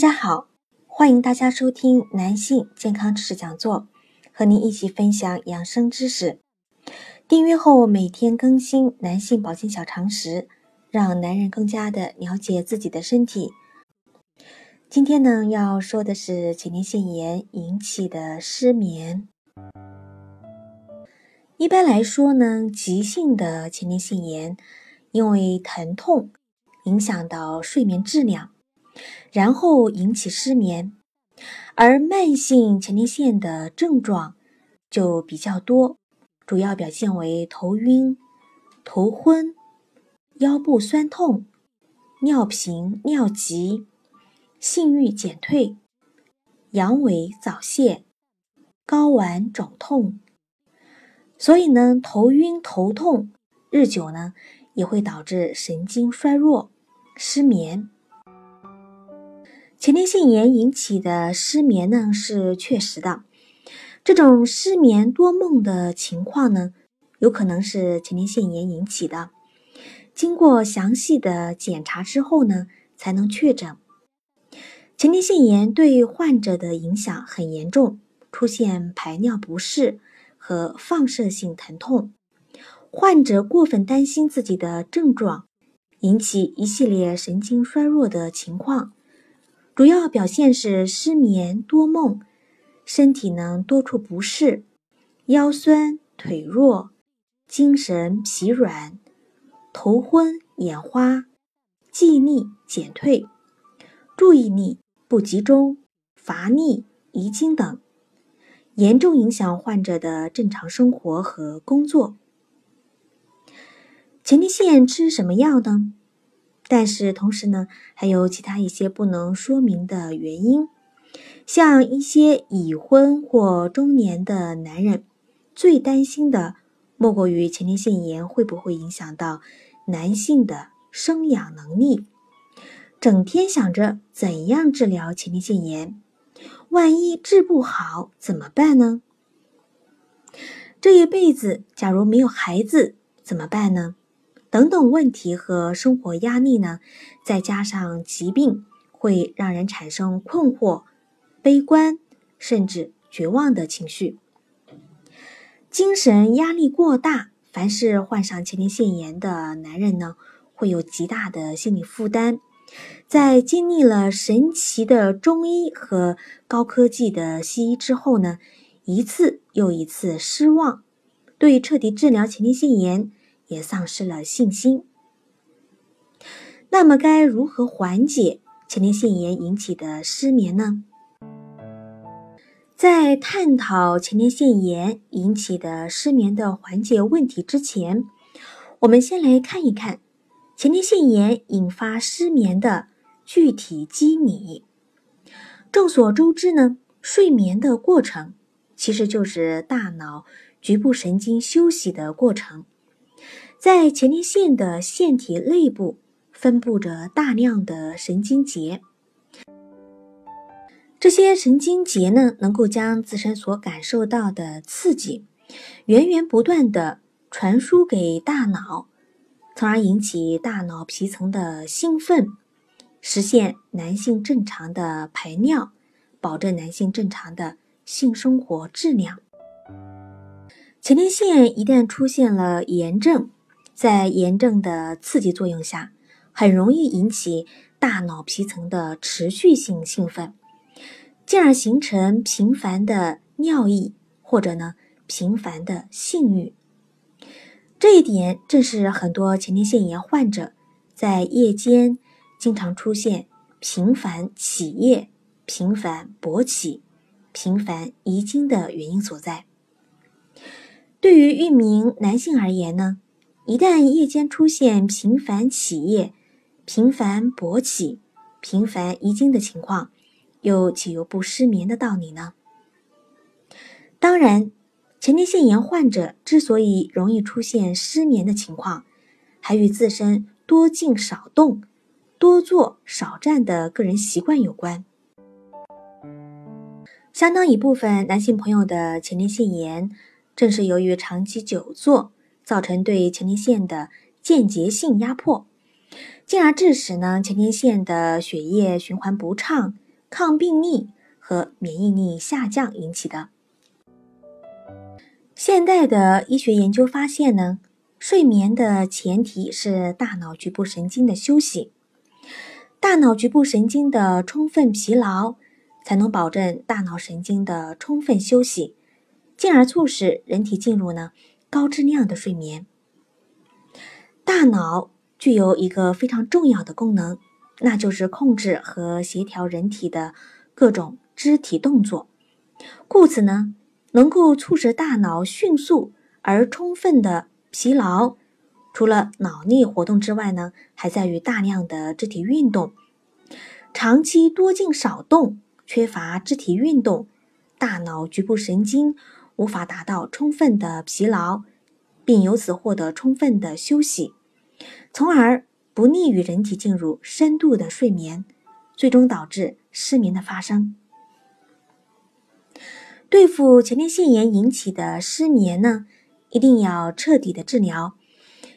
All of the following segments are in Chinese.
大家好，欢迎大家收听男性健康知识讲座，和您一起分享养生知识。订阅后每天更新男性保健小常识，让男人更加的了解自己的身体。今天呢，要说的是前列腺炎引起的失眠。一般来说呢，急性的前列腺炎因为疼痛影响到睡眠质量。然后引起失眠，而慢性前列腺的症状就比较多，主要表现为头晕、头昏、腰部酸痛、尿频、尿急、性欲减退、阳痿早泄、睾丸肿痛。所以呢，头晕头痛日久呢，也会导致神经衰弱、失眠。前列腺炎引起的失眠呢是确实的，这种失眠多梦的情况呢，有可能是前列腺炎引起的。经过详细的检查之后呢，才能确诊。前列腺炎对患者的影响很严重，出现排尿不适和放射性疼痛。患者过分担心自己的症状，引起一系列神经衰弱的情况。主要表现是失眠多梦，身体呢多处不适，腰酸腿弱，精神疲软，头昏眼花，记忆力减退，注意力不集中，乏力遗精等，严重影响患者的正常生活和工作。前列腺吃什么药呢？但是同时呢，还有其他一些不能说明的原因，像一些已婚或中年的男人，最担心的莫过于前列腺炎会不会影响到男性的生养能力，整天想着怎样治疗前列腺炎，万一治不好怎么办呢？这一辈子假如没有孩子怎么办呢？等等问题和生活压力呢，再加上疾病，会让人产生困惑、悲观，甚至绝望的情绪。精神压力过大，凡是患上前列腺炎的男人呢，会有极大的心理负担。在经历了神奇的中医和高科技的西医之后呢，一次又一次失望，对彻底治疗前列腺炎。也丧失了信心。那么，该如何缓解前列腺炎引起的失眠呢？在探讨前列腺炎引起的失眠的缓解问题之前，我们先来看一看前列腺炎引发失眠的具体机理。众所周知呢，睡眠的过程其实就是大脑局部神经休息的过程。在前列腺的腺体内部分布着大量的神经节，这些神经节呢，能够将自身所感受到的刺激源源不断的传输给大脑，从而引起大脑皮层的兴奋，实现男性正常的排尿，保证男性正常的性生活质量。前列腺一旦出现了炎症，在炎症的刺激作用下，很容易引起大脑皮层的持续性兴奋，进而形成频繁的尿意或者呢频繁的性欲。这一点正是很多前列腺炎患者在夜间经常出现频繁起夜、频繁勃起、频繁遗精的原因所在。对于一名男性而言呢？一旦夜间出现频繁起夜、频繁勃起、频繁遗精的情况，又岂有不失眠的道理呢？当然，前列腺炎患者之所以容易出现失眠的情况，还与自身多静少动、多坐少站的个人习惯有关。相当一部分男性朋友的前列腺炎，正是由于长期久坐造成对前列腺的间接性压迫，进而致使呢前列腺的血液循环不畅、抗病力和免疫力下降引起的。现代的医学研究发现呢，睡眠的前提是大脑局部神经的休息，大脑局部神经的充分疲劳。才能保证大脑神经的充分休息，进而促使人体进入呢高质量的睡眠。大脑具有一个非常重要的功能，那就是控制和协调人体的各种肢体动作。故此呢，能够促使大脑迅速而充分的疲劳，除了脑力活动之外呢，还在于大量的肢体运动。长期多静少动。缺乏肢体运动，大脑局部神经无法达到充分的疲劳，并由此获得充分的休息，从而不利于人体进入深度的睡眠，最终导致失眠的发生。对付前列腺炎引起的失眠呢，一定要彻底的治疗，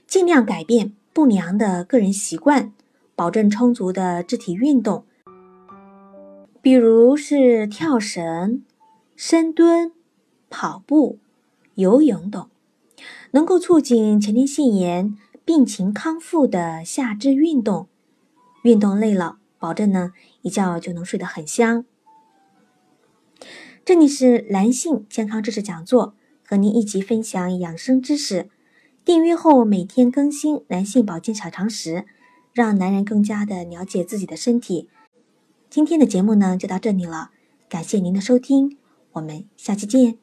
尽量改变不良的个人习惯，保证充足的肢体运动。比如是跳绳、深蹲、跑步、游泳等，能够促进前列腺炎病情康复的下肢运动。运动累了，保证呢一觉就能睡得很香。这里是男性健康知识讲座，和您一起分享养生知识。订阅后每天更新男性保健小常识，让男人更加的了解自己的身体。今天的节目呢就到这里了，感谢您的收听，我们下期见。